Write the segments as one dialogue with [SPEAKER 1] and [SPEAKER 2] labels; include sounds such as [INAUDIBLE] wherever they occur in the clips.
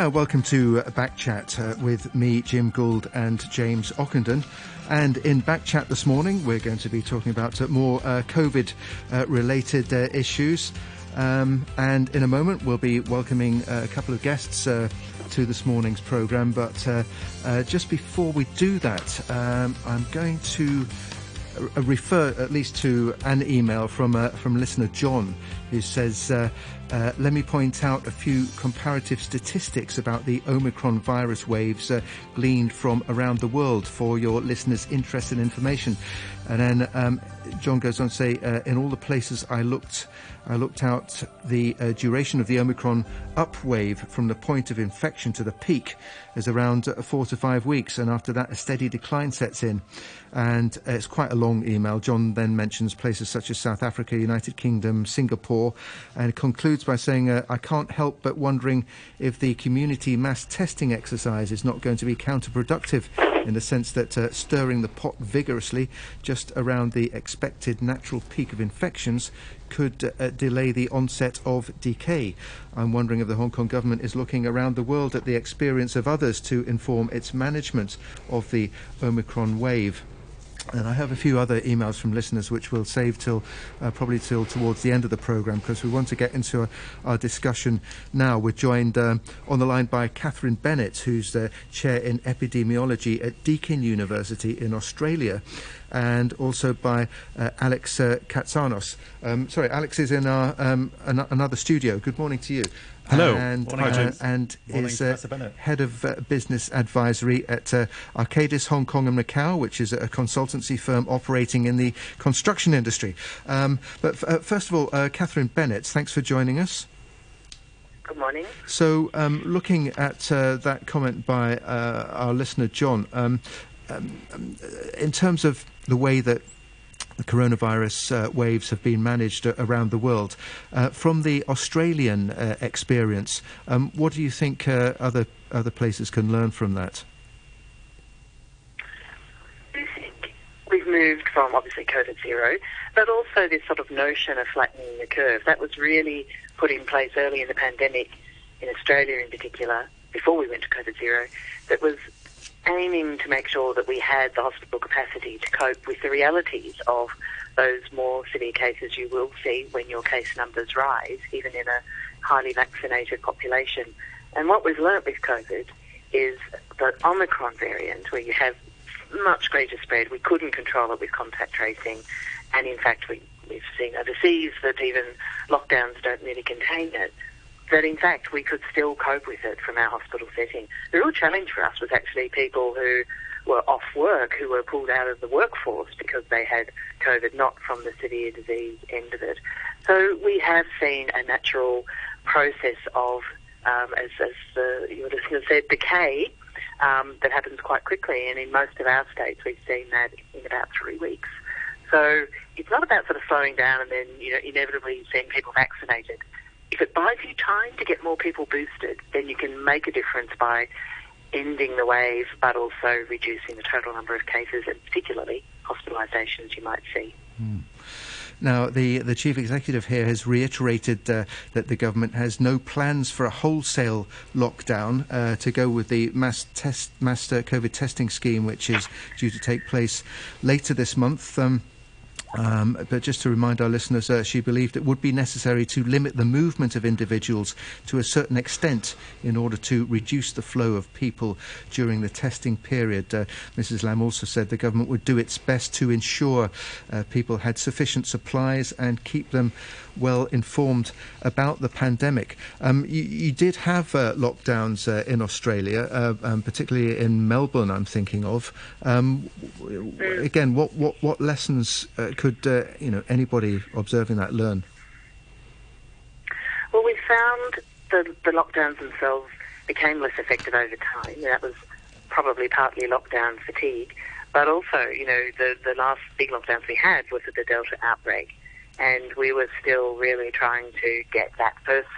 [SPEAKER 1] Uh, welcome to Backchat uh, with me, Jim Gould, and James Ockenden. And in Backchat this morning, we're going to be talking about uh, more uh, COVID uh, related uh, issues. Um, and in a moment, we'll be welcoming a couple of guests to this morning's programme. But just before we do that, um, I'm going to refer at least to an email from from listener John, who says uh, let me point out a few comparative statistics about the Omicron virus waves uh, gleaned from around the world for your listeners' interest and information. And then um, John goes on to say, uh, in all the places I looked, I looked out the uh, duration of the Omicron upwave from the point of infection to the peak is around uh, four to five weeks, and after that, a steady decline sets in. And uh, it's quite a long email. John then mentions places such as South Africa, United Kingdom, Singapore, and concludes by saying, uh, I can't help but wondering if the community mass testing exercise is not going to be counterproductive in the sense that uh, stirring the pot vigorously just around the expected natural peak of infections could uh, delay the onset of decay. I'm wondering if the Hong Kong government is looking around the world at the experience of others to inform its management of the Omicron wave. And I have a few other emails from listeners which we'll save till uh, probably till towards the end of the programme because we want to get into our, our discussion now. We're joined um, on the line by Catherine Bennett, who's the chair in epidemiology at Deakin University in Australia, and also by uh, Alex uh, Katsanos. Um, sorry, Alex is in our um, an- another studio. Good morning to you.
[SPEAKER 2] Hello.
[SPEAKER 1] And,
[SPEAKER 2] Morning,
[SPEAKER 1] uh,
[SPEAKER 2] James.
[SPEAKER 1] and
[SPEAKER 2] Morning,
[SPEAKER 1] is
[SPEAKER 2] Professor Bennett.
[SPEAKER 1] head of uh, business advisory at uh, Arcadis Hong Kong and Macau, which is a consultancy firm operating in the construction industry. Um, but f- uh, first of all, uh, Catherine Bennett, thanks for joining us.
[SPEAKER 3] Good morning.
[SPEAKER 1] So, um, looking at uh, that comment by uh, our listener John, um, um, um, in terms of the way that the coronavirus uh, waves have been managed uh, around the world, uh, from the Australian uh, experience, um, what do you think other other places can learn from that?
[SPEAKER 3] We've moved from obviously COVID zero, but also this sort of notion of flattening the curve. That was really put in place early in the pandemic, in Australia in particular, before we went to COVID zero, that was aiming to make sure that we had the hospital capacity to cope with the realities of those more severe cases you will see when your case numbers rise, even in a highly vaccinated population. And what we've learnt with COVID is the Omicron variant, where you have much greater spread, we couldn't control it with contact tracing, and in fact we, we've seen overseas that even lockdowns don't really contain it that in fact we could still cope with it from our hospital setting. The real challenge for us was actually people who were off work, who were pulled out of the workforce because they had COVID, not from the severe disease end of it. So we have seen a natural process of, um, as, as the, your listener said, decay um, that happens quite quickly. And in most of our states, we've seen that in about three weeks. So it's not about sort of slowing down and then, you know, inevitably seeing people vaccinated if it buys you time to get more people boosted, then you can make a difference by ending the wave, but also reducing the total number of cases and particularly hospitalisations you might see.
[SPEAKER 1] Now, the, the chief executive here has reiterated uh, that the government has no plans for a wholesale lockdown uh, to go with the mass test, mass uh, COVID testing scheme, which is due to take place later this month. Um, um, but just to remind our listeners, uh, she believed it would be necessary to limit the movement of individuals to a certain extent in order to reduce the flow of people during the testing period. Uh, Mrs. Lam also said the government would do its best to ensure uh, people had sufficient supplies and keep them well informed about the pandemic. Um, you, you did have uh, lockdowns uh, in Australia, uh, um, particularly in Melbourne, I'm thinking of. Um, again, what, what, what lessons uh, could uh, you know anybody observing that learn?
[SPEAKER 3] Well, we found the, the lockdowns themselves became less effective over time. That was probably partly lockdown fatigue, but also, you know, the, the last big lockdowns we had was at the Delta outbreak, and we were still really trying to get that first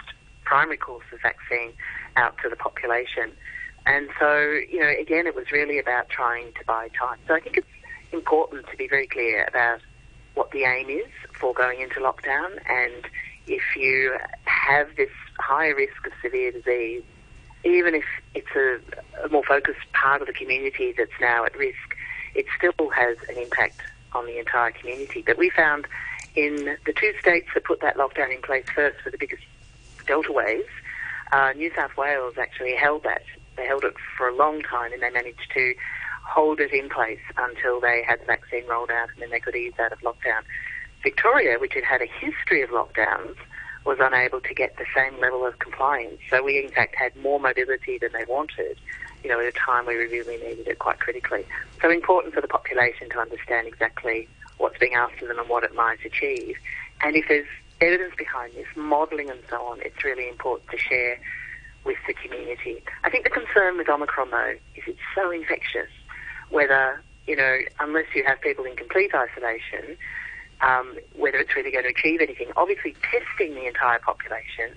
[SPEAKER 3] primary course of vaccine out to the population. And so, you know, again, it was really about trying to buy time. So I think it's important to be very clear about what the aim is for going into lockdown and if you have this high risk of severe disease even if it's a, a more focused part of the community that's now at risk, it still has an impact on the entire community. But we found in the two states that put that lockdown in place first for the biggest delta waves, uh, New South Wales actually held that. They held it for a long time and they managed to hold it in place until they had the vaccine rolled out and then they could ease out of lockdown. Victoria, which had had a history of lockdowns, was unable to get the same level of compliance. So we, in fact, had more mobility than they wanted, you know, at a time where we really needed it quite critically. So important for the population to understand exactly what's being asked of them and what it might achieve. And if there's evidence behind this, modelling and so on, it's really important to share with the community. I think the concern with Omicron, though, is it's so infectious, whether, you know, unless you have people in complete isolation, um, whether it's really going to achieve anything. Obviously, testing the entire population,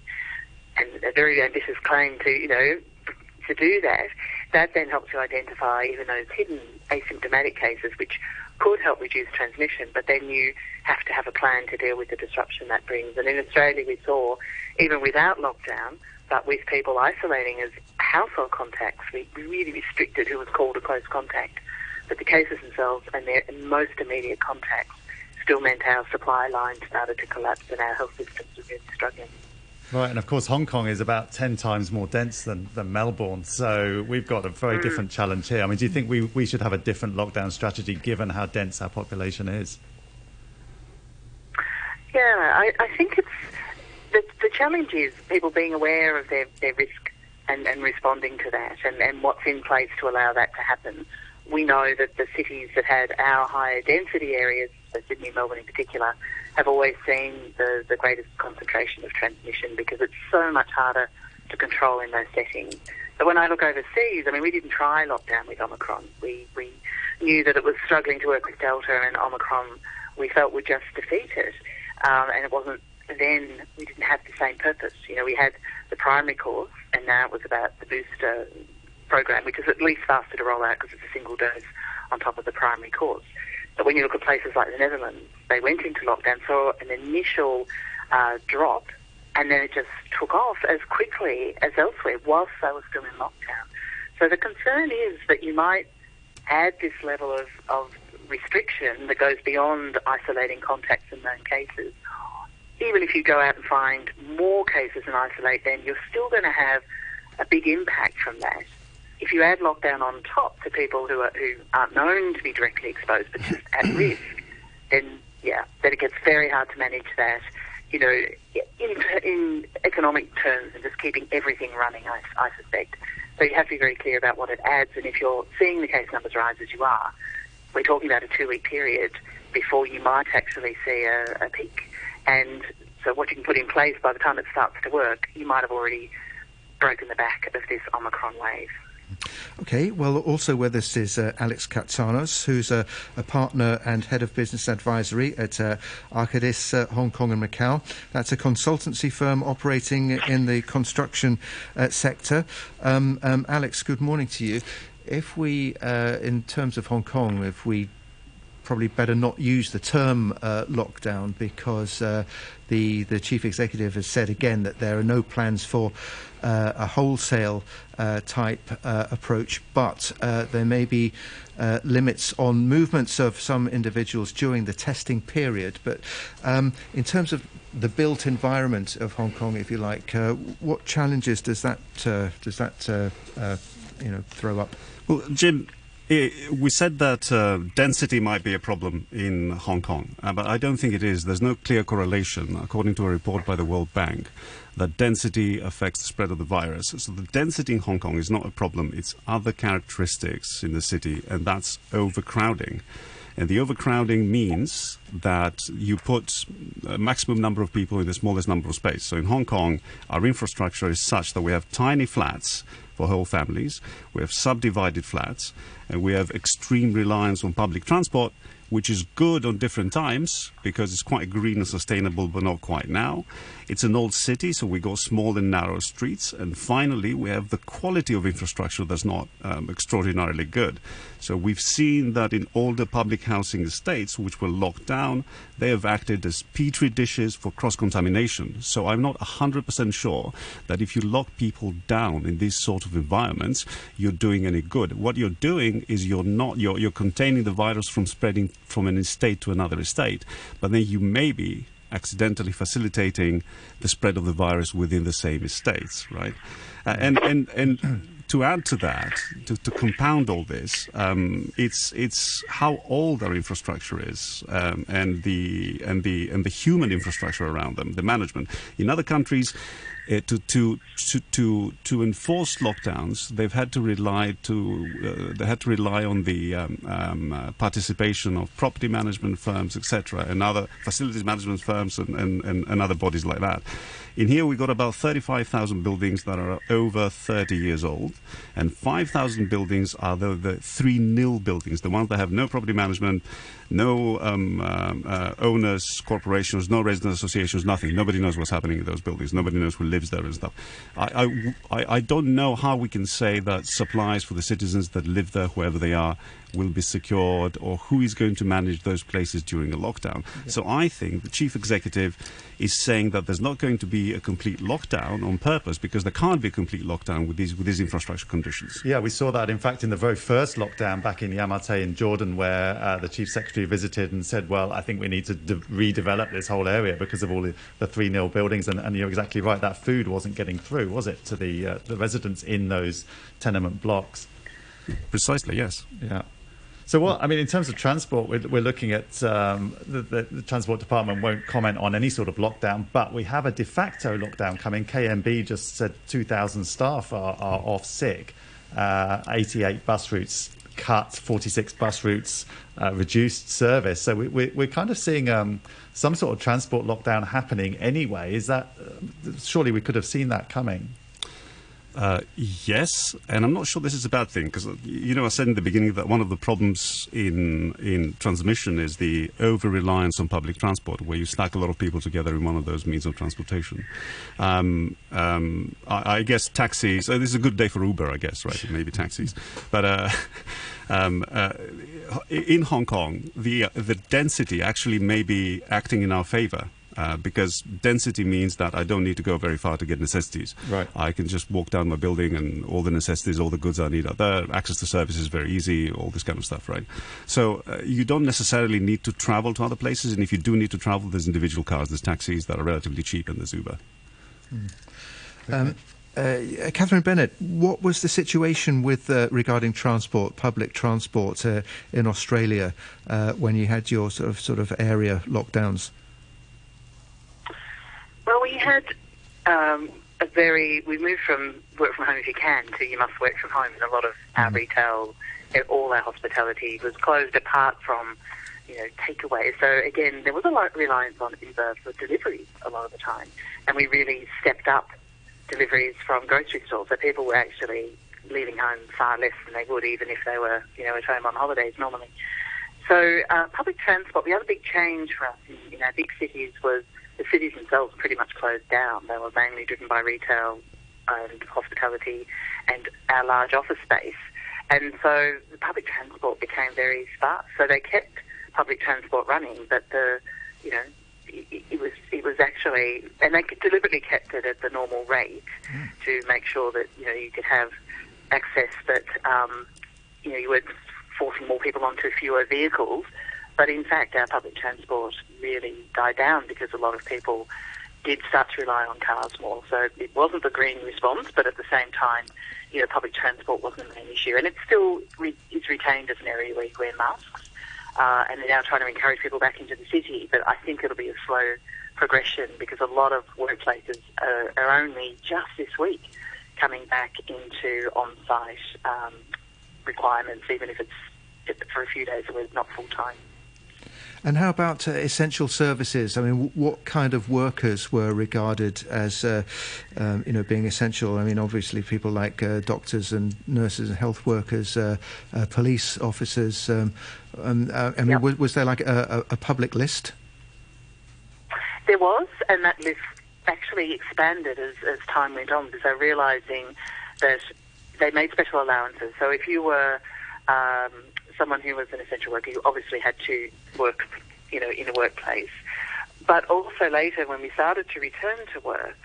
[SPEAKER 3] and a very ambitious claim to, you know, to do that, that then helps you identify even those hidden asymptomatic cases, which could help reduce transmission, but then you have to have a plan to deal with the disruption that brings. And in Australia, we saw, even without lockdown, but with people isolating as household contacts, we really restricted who was called a close contact. But the cases themselves and their most immediate contacts still meant our supply lines started to collapse and our health systems were really struggling.
[SPEAKER 2] Right, and of course, Hong Kong is about 10 times more dense than, than Melbourne, so we've got a very mm. different challenge here. I mean, do you think we, we should have a different lockdown strategy given how dense our population is?
[SPEAKER 3] Yeah, I, I think it's the, the challenge is people being aware of their, their risk and, and responding to that and, and what's in place to allow that to happen. We know that the cities that had our higher density areas so Sydney Melbourne in particular, have always seen the, the greatest concentration of transmission because it's so much harder to control in those settings. But when I look overseas, I mean, we didn't try lockdown with Omicron. We, we knew that it was struggling to work with Delta and Omicron we felt would just defeat it. Um, and it wasn't then, we didn't have the same purpose. You know, we had the primary course and now it was about the booster program, which is at least faster to roll out because it's a single dose on top of the primary course. But when you look at places like the Netherlands, they went into lockdown, saw an initial uh, drop, and then it just took off as quickly as elsewhere whilst they were still in lockdown. So the concern is that you might add this level of, of restriction that goes beyond isolating contacts and known cases. Even if you go out and find more cases and isolate them, you're still going to have a big impact from that if you add lockdown on top to people who are who aren't known to be directly exposed but just at mm. risk, then yeah, then it gets very hard to manage that. You know, in, in economic terms and just keeping everything running, I, I suspect. So you have to be very clear about what it adds. And if you're seeing the case numbers rise as you are, we're talking about a two-week period before you might actually see a, a peak. And so what you can put in place by the time it starts to work, you might have already broken the back of this Omicron wave.
[SPEAKER 1] Okay, well, also with us is uh, Alex Katsanos, who's a, a, partner and head of business advisory at uh, Arcadis uh, Hong Kong and Macau. That's a consultancy firm operating in the construction uh, sector. Um, um, Alex, good morning to you. If we, uh, in terms of Hong Kong, if we probably better not use the term uh, lockdown because uh, the the chief executive has said again that there are no plans for uh, a wholesale uh, type uh, approach, but uh, there may be limits on movements of some individuals during the testing period. But um, in terms of the built environment of Hong Kong, if you like, what challenges does that does that you know throw up?
[SPEAKER 4] Well, Jim, we said that uh, density might be a problem in Hong Kong, uh, but I don't think it is. There's no clear correlation, according to a report by the World Bank, that density affects the spread of the virus. So the density in Hong Kong is not a problem, it's other characteristics in the city, and that's overcrowding. And the overcrowding means that you put a maximum number of people in the smallest number of space. So in Hong Kong, our infrastructure is such that we have tiny flats for whole families. We have subdivided flats, and we have extreme reliance on public transport which is good on different times because it's quite green and sustainable, but not quite now. It's an old city, so we go small and narrow streets. And finally, we have the quality of infrastructure that's not um, extraordinarily good. So we've seen that in older public housing estates, which were locked down, they have acted as petri dishes for cross contamination. So I'm not 100% sure that if you lock people down in these sort of environments, you're doing any good. What you're doing is you're not you're, you're containing the virus from spreading from an estate to another estate, but then you may be accidentally facilitating the spread of the virus within the same estates, right? Uh, and and and [CLEARS THROAT] to add to that, to, to compound all this, um, it's it's how old our infrastructure is, um, and the and the and the human infrastructure around them, the management. In other countries, uh, to, to, to, to, to enforce lockdowns, they've had to rely to uh, they had to rely on the um, um, uh, participation of property management firms, etc., and other facilities management firms and, and, and, and other bodies like that. In here, we've got about 35,000 buildings that are over 30 years old, and 5,000 buildings are the, the three nil buildings, the ones that have no property management, no um, um, uh, owners, corporations, no resident associations, nothing. Nobody knows what's happening in those buildings. Nobody knows who lives there and stuff. I, I, I don't know how we can say that supplies for the citizens that live there, whoever they are, will be secured or who is going to manage those places during a lockdown. Yeah. So I think the chief executive is saying that there's not going to be a complete lockdown on purpose because there can't be a complete lockdown with these with these infrastructure conditions.
[SPEAKER 2] Yeah, we saw that in fact in the very first lockdown back in Yau Ma Tei in Jordan where uh, the chief secretary visited and said, well, I think we need to de- redevelop this whole area because of all the, the 3 nil buildings and, and, you're exactly right, that food wasn't getting through, was it, to the uh, the residents in those tenement blocks.
[SPEAKER 4] Precisely, yes.
[SPEAKER 2] Yeah. So, what I mean, in terms of transport, we're, we're looking at um, the, the, the, Transport Department won't comment on any sort of lockdown, but we have a de facto lockdown coming. KMB just said 2,000 staff are, are off sick, uh, 88 bus routes cut, 46 bus routes uh, reduced service. So, we, we, we're kind of seeing um, some sort of transport lockdown happening anyway. Is that uh, surely we could have seen that coming?
[SPEAKER 4] Uh, yes, and I'm not sure this is a bad thing because you know I said in the beginning that one of the problems in in transmission is the over reliance on public transport, where you stack a lot of people together in one of those means of transportation. Um, um, I, I, guess taxis. This is a good day for Uber, I guess, right? Maybe taxis, but. Uh, [LAUGHS] um, uh, in Hong Kong, the uh, the density actually may be acting in our favour uh, because density means that I don't need to go very far to get necessities.
[SPEAKER 2] Right.
[SPEAKER 4] I can just walk down my building and all the necessities, all the goods I need are there. Access to services is very easy, all this kind of stuff, right? So uh, you don't necessarily need to travel to other places, and if you do need to travel, there's individual cars, there's taxis that are relatively cheap, and there's Uber.
[SPEAKER 1] Mm. Um, uh, Catherine Bennett, what was the situation with uh, regarding transport, public transport uh, in Australia uh, when you had your sort of sort of area lockdowns?
[SPEAKER 3] Had um, a very, we moved from work from home if you can to you must work from home. And a lot of our mm-hmm. retail, all our hospitality was closed apart from, you know, takeaway. So again, there was a lot of reliance on Uber for deliveries a lot of the time. And we really stepped up deliveries from grocery stores. So people were actually leaving home far less than they would even if they were, you know, at home on holidays normally. So uh, public transport, the other big change for us in, in our big cities was the cities themselves pretty much closed down. They were mainly driven by retail and hospitality and our large office space. And so the public transport became very sparse. So they kept public transport running, but the, you know, it, it was it was actually, and they deliberately kept it at the normal rate mm. to make sure that you know you could have access that um, you know you weren't forcing more people onto fewer vehicles, but in fact, our public transport really died down because a lot of people did start to rely on cars more. So it wasn't the green response, but at the same time, you know, public transport wasn't main issue. And it still re- is retained as an area where you wear masks. Uh, and they're now trying to encourage people back into the city. But I think it'll be a slow progression because a lot of workplaces are, are only just this week coming back into on-site um, requirements, even if it's for a few days a week, not full time.
[SPEAKER 1] And how about uh, essential services? I mean, w- what kind of workers were regarded as, uh, um, you know, being essential? I mean, obviously, people like uh, doctors and nurses and health workers, uh, uh, police officers. Um, um, uh, I mean,
[SPEAKER 3] Yep.
[SPEAKER 1] was, was there like a, a, a public list?
[SPEAKER 3] There was, and that list actually expanded as, as time went on because they're realising that they made special allowances. So if you were um, someone who was an essential worker, you obviously had to work, you know, in a workplace. But also later, when we started to return to work,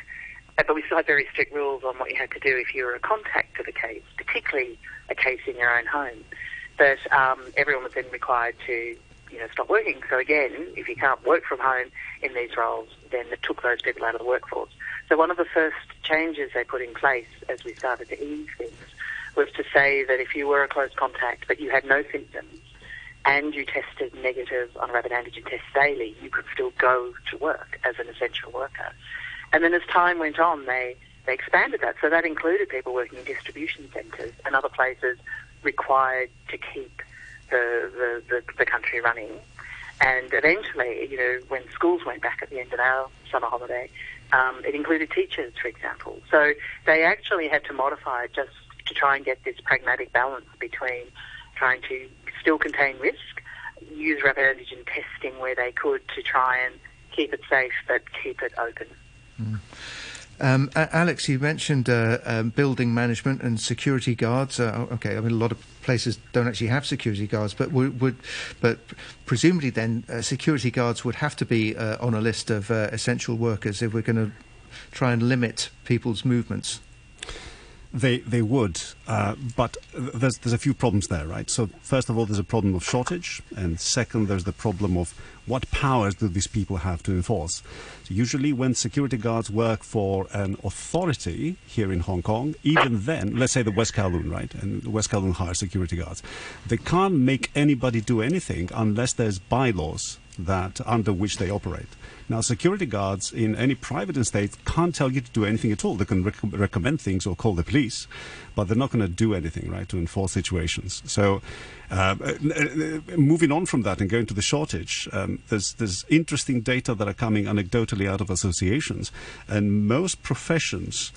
[SPEAKER 3] uh, but we still had very strict rules on what you had to do if you were a contact of a case, particularly a case in your own home. But um, everyone was then required to, you know, stop working. So again, if you can't work from home in these roles, then it took those people out of the workforce. So one of the first changes they put in place as we started to ease things was to say that if you were a close contact but you had no symptoms and you tested negative on a rapid antigen test daily, you could still go to work as an essential worker. And then as time went on, they, they expanded that. So that included people working in distribution centres and other places required to keep the, the, the, the country running. And eventually, you know, when schools went back at the end of our summer holiday, um, it included teachers, for example. So they actually had to modify just to try and get this pragmatic balance between trying to still contain risk, use rapid antigen testing where they could to try and keep it safe, but keep it open.
[SPEAKER 1] Um, Alex, you mentioned uh, um, building management and security guards. Uh, okay, I mean a lot of places don't actually have security guards, but would, would but presumably then uh, security guards would have to be uh, on a list of uh, essential workers if we're going to try and limit people's movements.
[SPEAKER 4] They they would, uh, but there's there's a few problems there, right? So first of all, there's a problem of shortage, and second, there's the problem of what powers do these people have to enforce. So usually, when security guards work for an authority here in Hong Kong, even then, let's say the West Kowloon, right, and West Kowloon hires security guards, they can't make anybody do anything unless there's bylaws that under which they operate. Now, security guards in any private estate can't tell you to do anything at all. They can rec- recommend things or call the police, but they're not going to do anything, right, to enforce situations. So, uh, moving on from that and going to the shortage, um, there's there's interesting data that are coming anecdotally out of associations, and most professions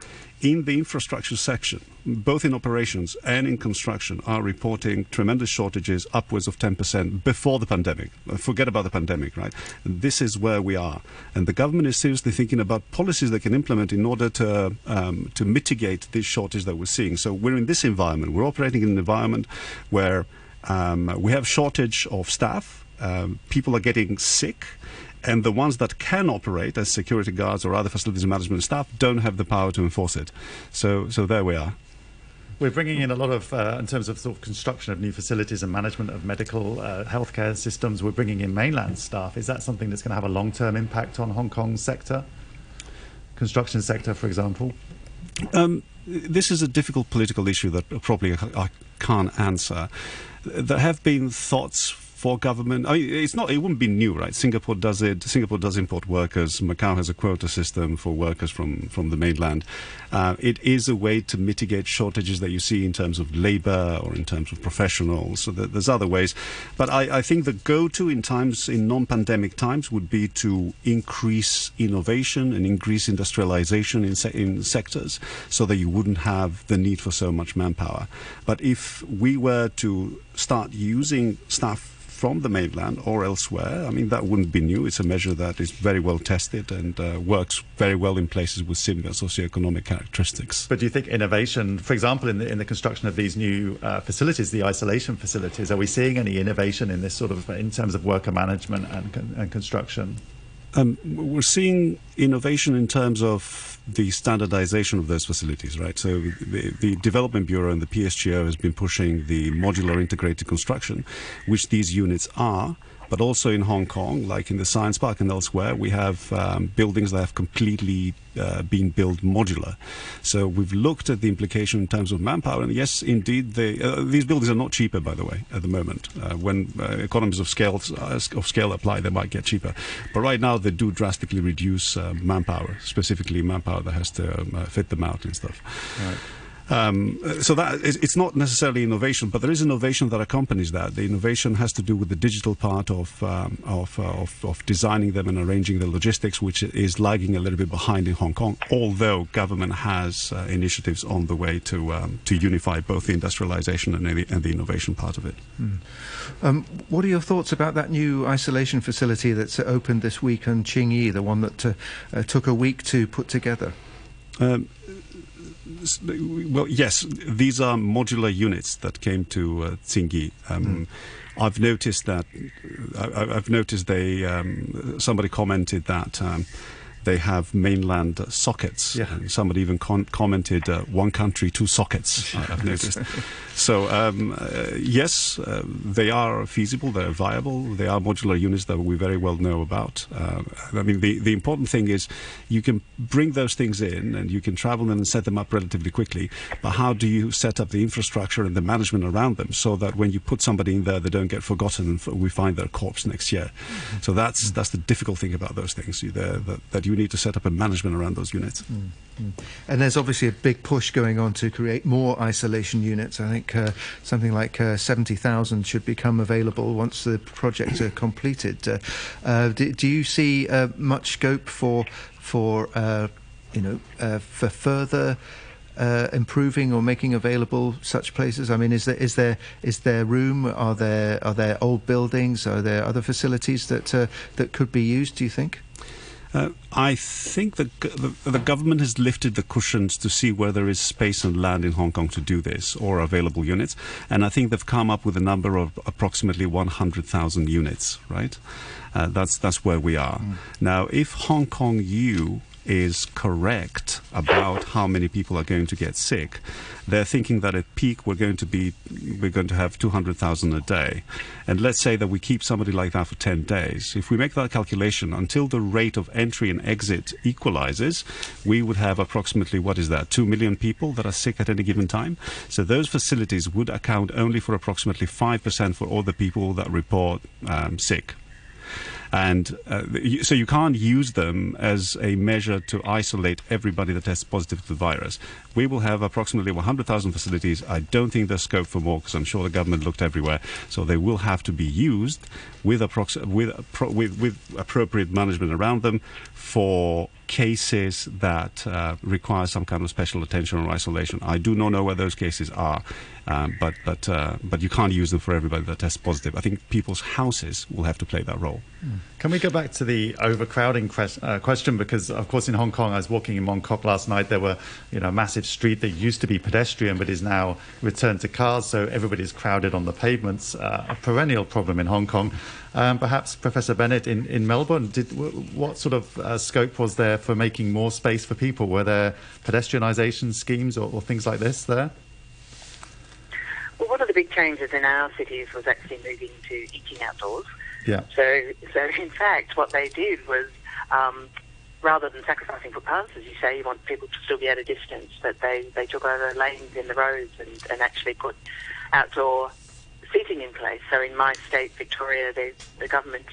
[SPEAKER 4] in the infrastructure section, both in operations and in construction, are reporting tremendous shortages, upwards of 10% before the pandemic. Forget about the pandemic, right? This is where we are. And the government is seriously thinking about policies they can implement in order to, um, to mitigate this shortage that we're seeing. So we're in this environment. We're operating in an environment where um, we have shortage of staff. Um, people are getting sick and the ones that can operate as security guards or other facilities management staff don't have the power to enforce it. So, so there we are.
[SPEAKER 2] We're bringing in a lot of, uh, in terms of sort of construction of new facilities and management of medical uh, healthcare systems, we're bringing in mainland staff. Is that something that's going to have a long term impact on Hong Kong's sector? Construction sector, for example?
[SPEAKER 4] Um, this is a difficult political issue that probably I I can't answer. There have been thoughts for government. I mean, it's not. It wouldn't be new, right? Singapore does it. Singapore does import workers. Macau has a quota system for workers from from the mainland. Uh, it is a way to mitigate shortages that you see in terms of labour or in terms of professionals. So there's other ways, but I, I think the go-to in times in non-pandemic times would be to increase innovation and increase industrialization in, se- in sectors, so that you wouldn't have the need for so much manpower. But if we were to start using staff from the mainland or elsewhere. I mean, that wouldn't be new. It's a measure that is very well tested and uh, works very well in places with similar socioeconomic characteristics.
[SPEAKER 2] But do you think innovation, for example, in the, in the construction of these new uh, facilities, the isolation facilities, are we seeing any innovation in this sort of, in terms of worker management and, and construction?
[SPEAKER 4] Um, we're seeing innovation in terms of the standardization of those facilities, right? So the, Development Bureau and the PSGO has been pushing the modular integrated construction, which these units are. But also in Hong Kong, like in the Science Park and elsewhere, we have um, buildings that have completely uh, been built modular. So we've looked at the implication in terms of manpower, and yes, indeed, they, uh, these buildings are not cheaper, by the way, at the moment. Uh, when uh, economies of scale uh, of scale apply, they might get cheaper. But right now, they do drastically reduce uh, manpower, specifically manpower that has to um, fit them out and stuff.
[SPEAKER 2] Right.
[SPEAKER 4] Um, so that it's not necessarily innovation, but there is innovation that accompanies that. The innovation has to do with the digital part of um, of, uh, of, of designing them and arranging the logistics, which is lagging a little bit behind in Hong Kong. Although government has uh, initiatives on the way to um, to unify both the industrialization and the, and the innovation part of it. Mm.
[SPEAKER 1] Um, what are your thoughts about that new isolation facility that's opened this week in Tsing Yi, the one that uh, uh, took a week to put together? Um,
[SPEAKER 4] well, yes, these are modular units that came to uh, Tsing Yi. Um, mm. I've noticed that. I, have noticed they. Um, somebody commented that. Um, they have mainland sockets. Yeah. somebody even con- commented uh, one country, two sockets, I've [LAUGHS] noticed. so, um, uh, yes, uh, they are feasible, they're viable, they are modular units that we very well know about. Uh, I mean, the, the important thing is you can bring those things in and you can travel them and set them up relatively quickly, but how do you set up the infrastructure and the management around them so that when you put somebody in there, they don't get forgotten and we find their corpse next year? Mm-hmm. So that's, that's the difficult thing about those things, that, that you you need to set up a management around those units. Mm,
[SPEAKER 1] mm. And there's obviously a big push going on to create more isolation units. I think uh, something like uh, 70,000 should become available once the projects are completed. Uh, uh do, do, you see uh, much scope for for uh, you know for further? Improving or making available such places? I mean, is there is there is there room? Are there are there old buildings? Are there other facilities that that could be used? Do you think?
[SPEAKER 4] Uh, I think the, the, the government has lifted the cushions to see where there is space and land in Hong Kong to do this or available units, and I think they've come up with a number of approximately 100,000 units. Right, uh, that's that's where we are mm. now. If Hong Kong U is correct about how many people are going to get sick, they're thinking that at peak we're going to be we're going to have 200,000 a day. And let's say that we keep somebody like that for 10 days. If we make that calculation until the rate of entry and exit equalizes, we would have approximately what is that? 2 million people that are sick at any given time. So those facilities would account only for approximately 5% for all the people that report um, sick and uh, so you can't use them as a measure to isolate everybody that tests positive to the virus. We will have approximately 100,000 facilities. I don't think there's scope for more because I'm sure the government looked everywhere. So they will have to be used with, approx- with, with, with appropriate management around them for cases that uh, require some kind of special attention or isolation. I do not know where those cases are, um, but but uh, but you can't use them for everybody that tests positive. I think people's houses will have to play that role.
[SPEAKER 2] Hmm. Can we go back to the overcrowding que- uh, question? Because of course, in Hong Kong, I was walking in Mong Kok last night. There were you know a massive street that used to be pedestrian, but is now returned to cars. So everybody's crowded on the pavements. Uh, a perennial problem in Hong Kong. Um, perhaps Professor Bennett in, in Melbourne, did, what sort of uh, scope was there for making more space for people? Were there pedestrianisation schemes or, or things like this there?
[SPEAKER 3] Well, one of the big changes in our cities was actually moving to eating outdoors.
[SPEAKER 2] Yeah.
[SPEAKER 3] So, so [LAUGHS] in fact, what they did was, um, rather than sacrificing footpaths, as you say, you want people to still be at a distance, but they, they took over lanes in the roads and, and actually put outdoor seating in place. So in my state, Victoria, the government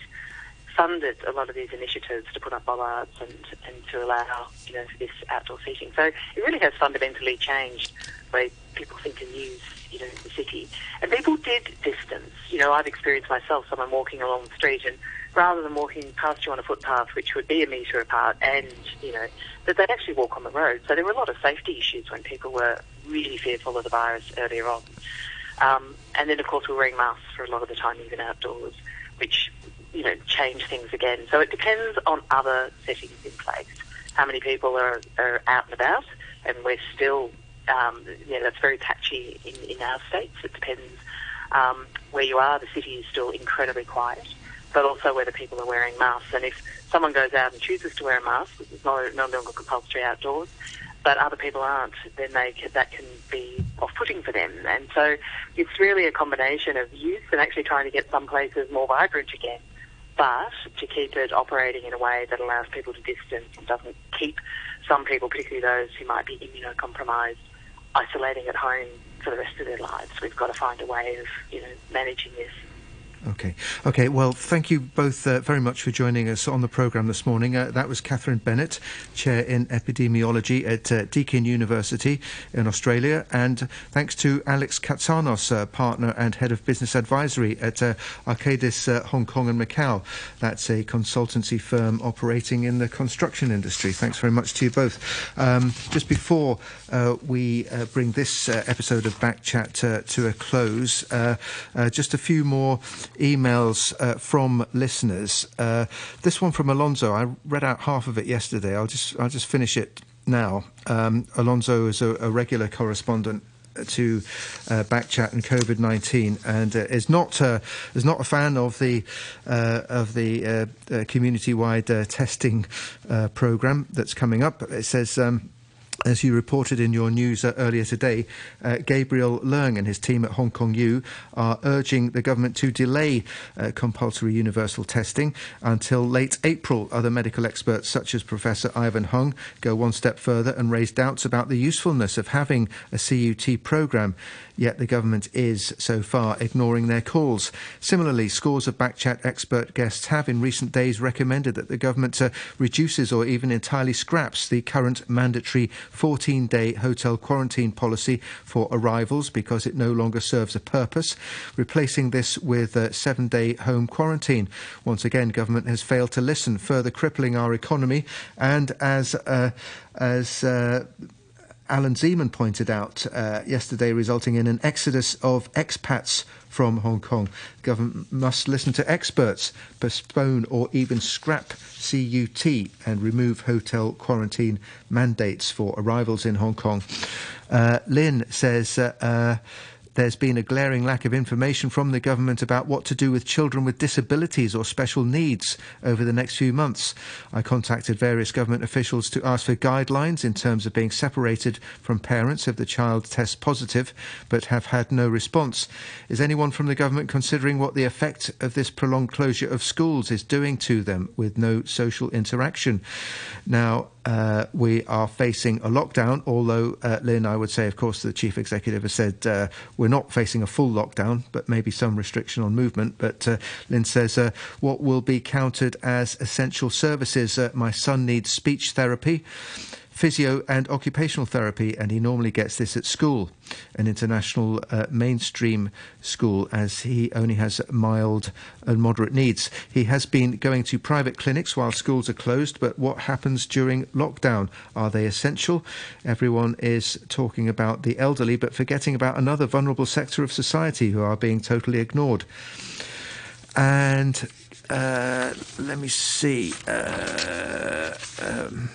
[SPEAKER 3] funded a lot of these initiatives to put up bollards and, and to allow, you know, this outdoor seating. So it really has fundamentally changed the way people think and use, you know, the city. And people did distance. You know, I've experienced myself someone walking along the street and rather than walking past you on a footpath, which would be a metre apart, and, you know, that they'd actually walk on the road. So there were a lot of safety issues when people were really fearful of the virus earlier on. Um, and then, of course, we're wearing masks for a lot of the time, even outdoors, which, you know, change things again. So it depends on other settings in place. How many people are, are out and about, and we're still, um, yeah, that's very patchy in, in our states. It depends um, where you are. The city is still incredibly quiet, but also whether people are wearing masks. And if someone goes out and chooses to wear a mask, it's no, no longer compulsory outdoors, but other people aren't, then they can, that can be off-putting for them. And so it's really a combination of use and actually trying to get some places more vibrant again, but to keep it operating in a way that allows people to distance and doesn't keep some people, particularly those who might be immunocompromised, isolating at home for the rest of their lives. We've got to find a way of, you know, managing this.
[SPEAKER 1] Okay. Okay. Well, thank you both uh, very much for joining us on the programme this morning. Uh, that was Catherine Bennett, Chair in Epidemiology at uh, Deakin University in Australia. And thanks to Alex Katsanos, uh, Partner and Head of Business Advisory at uh, Arcadis uh, Hong Kong and Macau. That's a consultancy firm operating in the construction industry. Thanks very much to you both. Um, just before we bring this episode of Back Backchat to a close, just a few more emails uh, from listeners. Uh, this one from Alonso, I read out half of it yesterday. I'll just I'll just finish it now. Um, Alonso is a, a, regular correspondent to uh, Backchat and COVID nineteen, and uh, is not uh, is not a fan of the uh, of the uh, community wide testing program that's coming up. It says. Um, as you reported in your news uh, earlier today, uh, Gabriel Leung and his team at Hong Kong U are urging the government to delay uh, compulsory universal testing until late April. Other medical experts, such as Professor Ivan Hung, go one step further and raise doubts about the usefulness of having a CUT program yet the government is, so far, ignoring their calls. Similarly, scores of Backchat expert guests have in recent days recommended that the government uh, reduces or even entirely scraps the current mandatory 14 day hotel quarantine policy for arrivals because it no longer serves a purpose, replacing this with a seven day home quarantine. Once again, government has failed to listen, further crippling our economy and as uh, as uh, Alan Zeman pointed out uh, yesterday, resulting in an exodus of expats from Hong Kong. The government must listen to experts, postpone or even scrap CUT and remove hotel quarantine mandates for arrivals in Hong Kong. Uh, Lynn says. Uh, uh there's been a glaring lack of information from the government about what to do with children with disabilities or special needs over the next few months. I contacted various government officials to ask for guidelines in terms of being separated from parents if the child tests positive, but have had no response. Is anyone from the government considering what the effect of this prolonged closure of schools is doing to them with no social interaction? Now, uh, we are facing a lockdown, although, uh, Lynn, I would say, of course, the chief executive has said uh, we're not facing a full lockdown, but maybe some restriction on movement. But uh, Lynn says, uh, what will be counted as essential services? Uh, my son needs speech therapy physio and occupational therapy, and he normally gets this at school, an international uh, mainstream school, as he only has mild and moderate needs. He has been going to private clinics while schools are closed, but what happens during lockdown? Are they essential? Everyone is talking about the elderly, but forgetting about another vulnerable sector of society who are being totally ignored. And uh, let me see. Uh, um,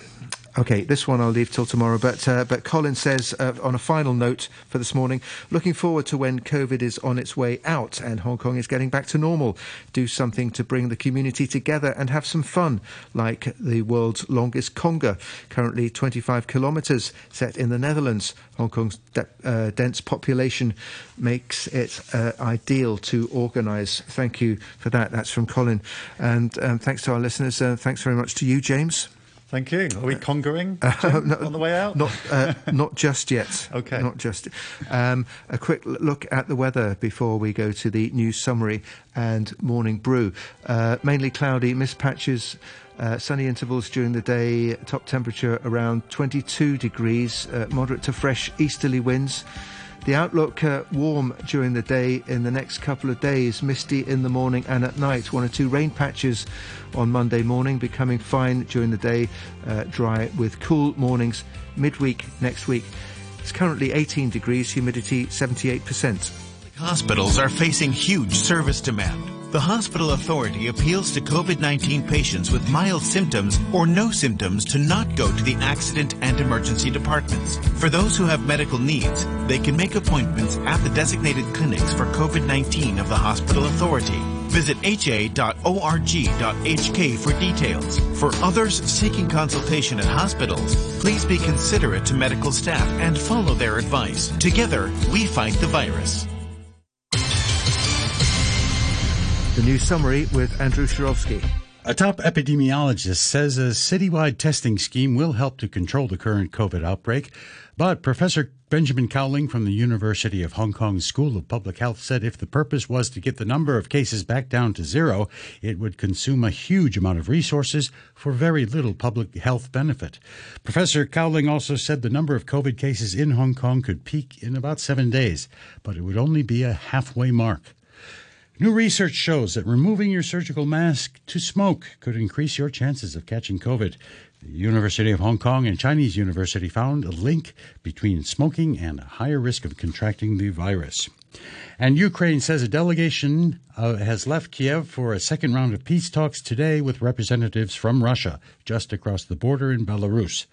[SPEAKER 1] Okay, this one I'll leave till tomorrow. But uh, but Colin says uh, on a final note for this morning, looking forward to when COVID is on its way out and Hong Kong is getting back to normal. Do something to bring the community together and have some fun, like the world's longest conga, currently 25 kilometres, set in the Netherlands. Hong Kong's de- uh, dense population makes it uh, ideal to organise. Thank you for that. That's from Colin, and um, thanks to our listeners. Uh, thanks very much to you, James.
[SPEAKER 2] Thank you. Are we conquering uh, no, on the way out?
[SPEAKER 1] Not, uh, [LAUGHS] not just yet.
[SPEAKER 2] okay.
[SPEAKER 1] Not just. Um, a quick look at the weather before we go to the news summary and morning brew. Uh, mainly cloudy, mist patches. Uh, sunny intervals during the day, top temperature around 22 degrees, uh, moderate to fresh easterly winds. The outlook uh, warm during the day in the next couple of days, misty in the morning and at night. One or two rain patches on Monday morning, becoming fine during the day, uh, dry with cool mornings midweek next week. It's currently 18 degrees, humidity 78%.
[SPEAKER 5] Hospitals are facing huge service demand. The hospital authority appeals to COVID-19 patients with mild symptoms or no symptoms to not go to the accident and emergency departments. For those who have medical needs, they can make appointments at the designated clinics for COVID-19 of the hospital authority. Visit ha.org.hk for details. For others seeking consultation at hospitals, please be considerate to medical staff and follow their advice. Together, we fight the virus.
[SPEAKER 1] The news summary with Andrew Shirovsky.
[SPEAKER 6] A top epidemiologist says a citywide testing scheme will help to control the current COVID outbreak. But Professor Benjamin Cowling from the University of Hong Kong School of Public Health said if the purpose was to get the number of cases back down to zero, it would consume a huge amount of resources for very little public health benefit. Professor Cowling also said the number of COVID cases in Hong Kong could peak in about seven days, but it would only be a halfway mark. New research shows that removing your surgical mask to smoke could increase your chances of catching COVID. The University of Hong Kong and Chinese University found a link between smoking and a higher risk of contracting the virus. And Ukraine says a delegation uh, has left Kiev for a second round of peace talks today with representatives from Russia, just across the border in Belarus.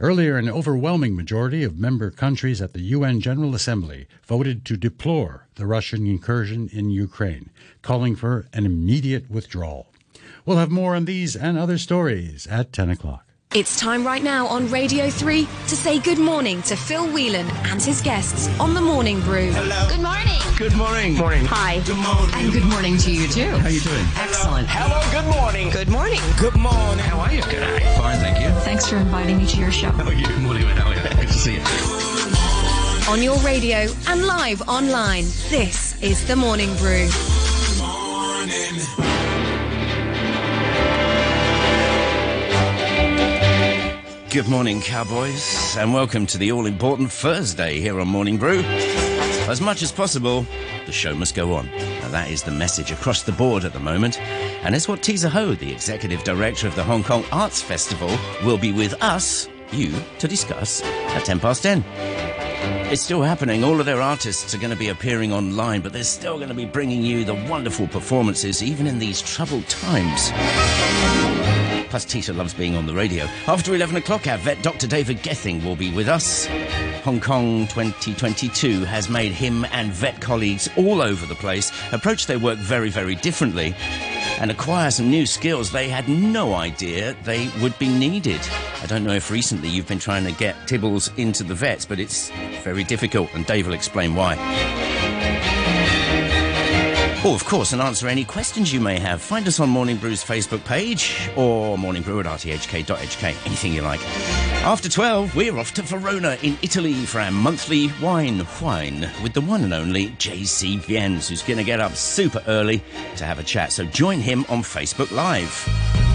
[SPEAKER 6] Earlier, an overwhelming majority of member countries at the UN General Assembly voted to deplore the Russian incursion in Ukraine, calling for an immediate withdrawal. We'll have more on these and other stories at 10 o'clock.
[SPEAKER 7] It's time right now on Radio 3 to say good morning to Phil Whelan and his guests on the Morning Brew.
[SPEAKER 8] Hello.
[SPEAKER 7] Good morning.
[SPEAKER 8] Good morning. Morning.
[SPEAKER 7] Hi.
[SPEAKER 8] Good morning.
[SPEAKER 7] And good morning to you too.
[SPEAKER 8] How are you doing?
[SPEAKER 7] Excellent.
[SPEAKER 8] Hello. Good morning.
[SPEAKER 7] Good morning.
[SPEAKER 8] Good morning. How are you? Good. Fine, thank you.
[SPEAKER 7] Thanks for inviting me to your show.
[SPEAKER 8] How are you? Good morning. How are you? Good to see you.
[SPEAKER 7] On your radio and live online, this is the Morning Brew.
[SPEAKER 8] Morning.
[SPEAKER 9] Good morning, cowboys, and welcome to the all important Thursday here on Morning Brew. As much as possible, the show must go on. Now, that is the message across the board at the moment, and it's what Tisa Ho, the executive director of the Hong Kong Arts Festival, will be with us, you, to discuss at 10 past 10. It's still happening. All of their artists are going to be appearing online, but they're still going to be bringing you the wonderful performances, even in these troubled times. Plus, Tisa loves being on the radio. After 11 o'clock, our vet Dr. David Gething will be with us. Hong Kong 2022 has made him and vet colleagues all over the place approach their work very, very differently and acquire some new skills they had no idea they would be needed. I don't know if recently you've been trying to get Tibbles into the vets, but it's very difficult, and Dave will explain why. Oh, of course, and answer any questions you may have. Find us on Morning Brew's Facebook page or morningbrew at rthk.hk, anything you like. After 12, we're off to Verona in Italy for our monthly wine wine with the one and only JC Viens, who's going to get up super early to have a chat. So join him on Facebook Live.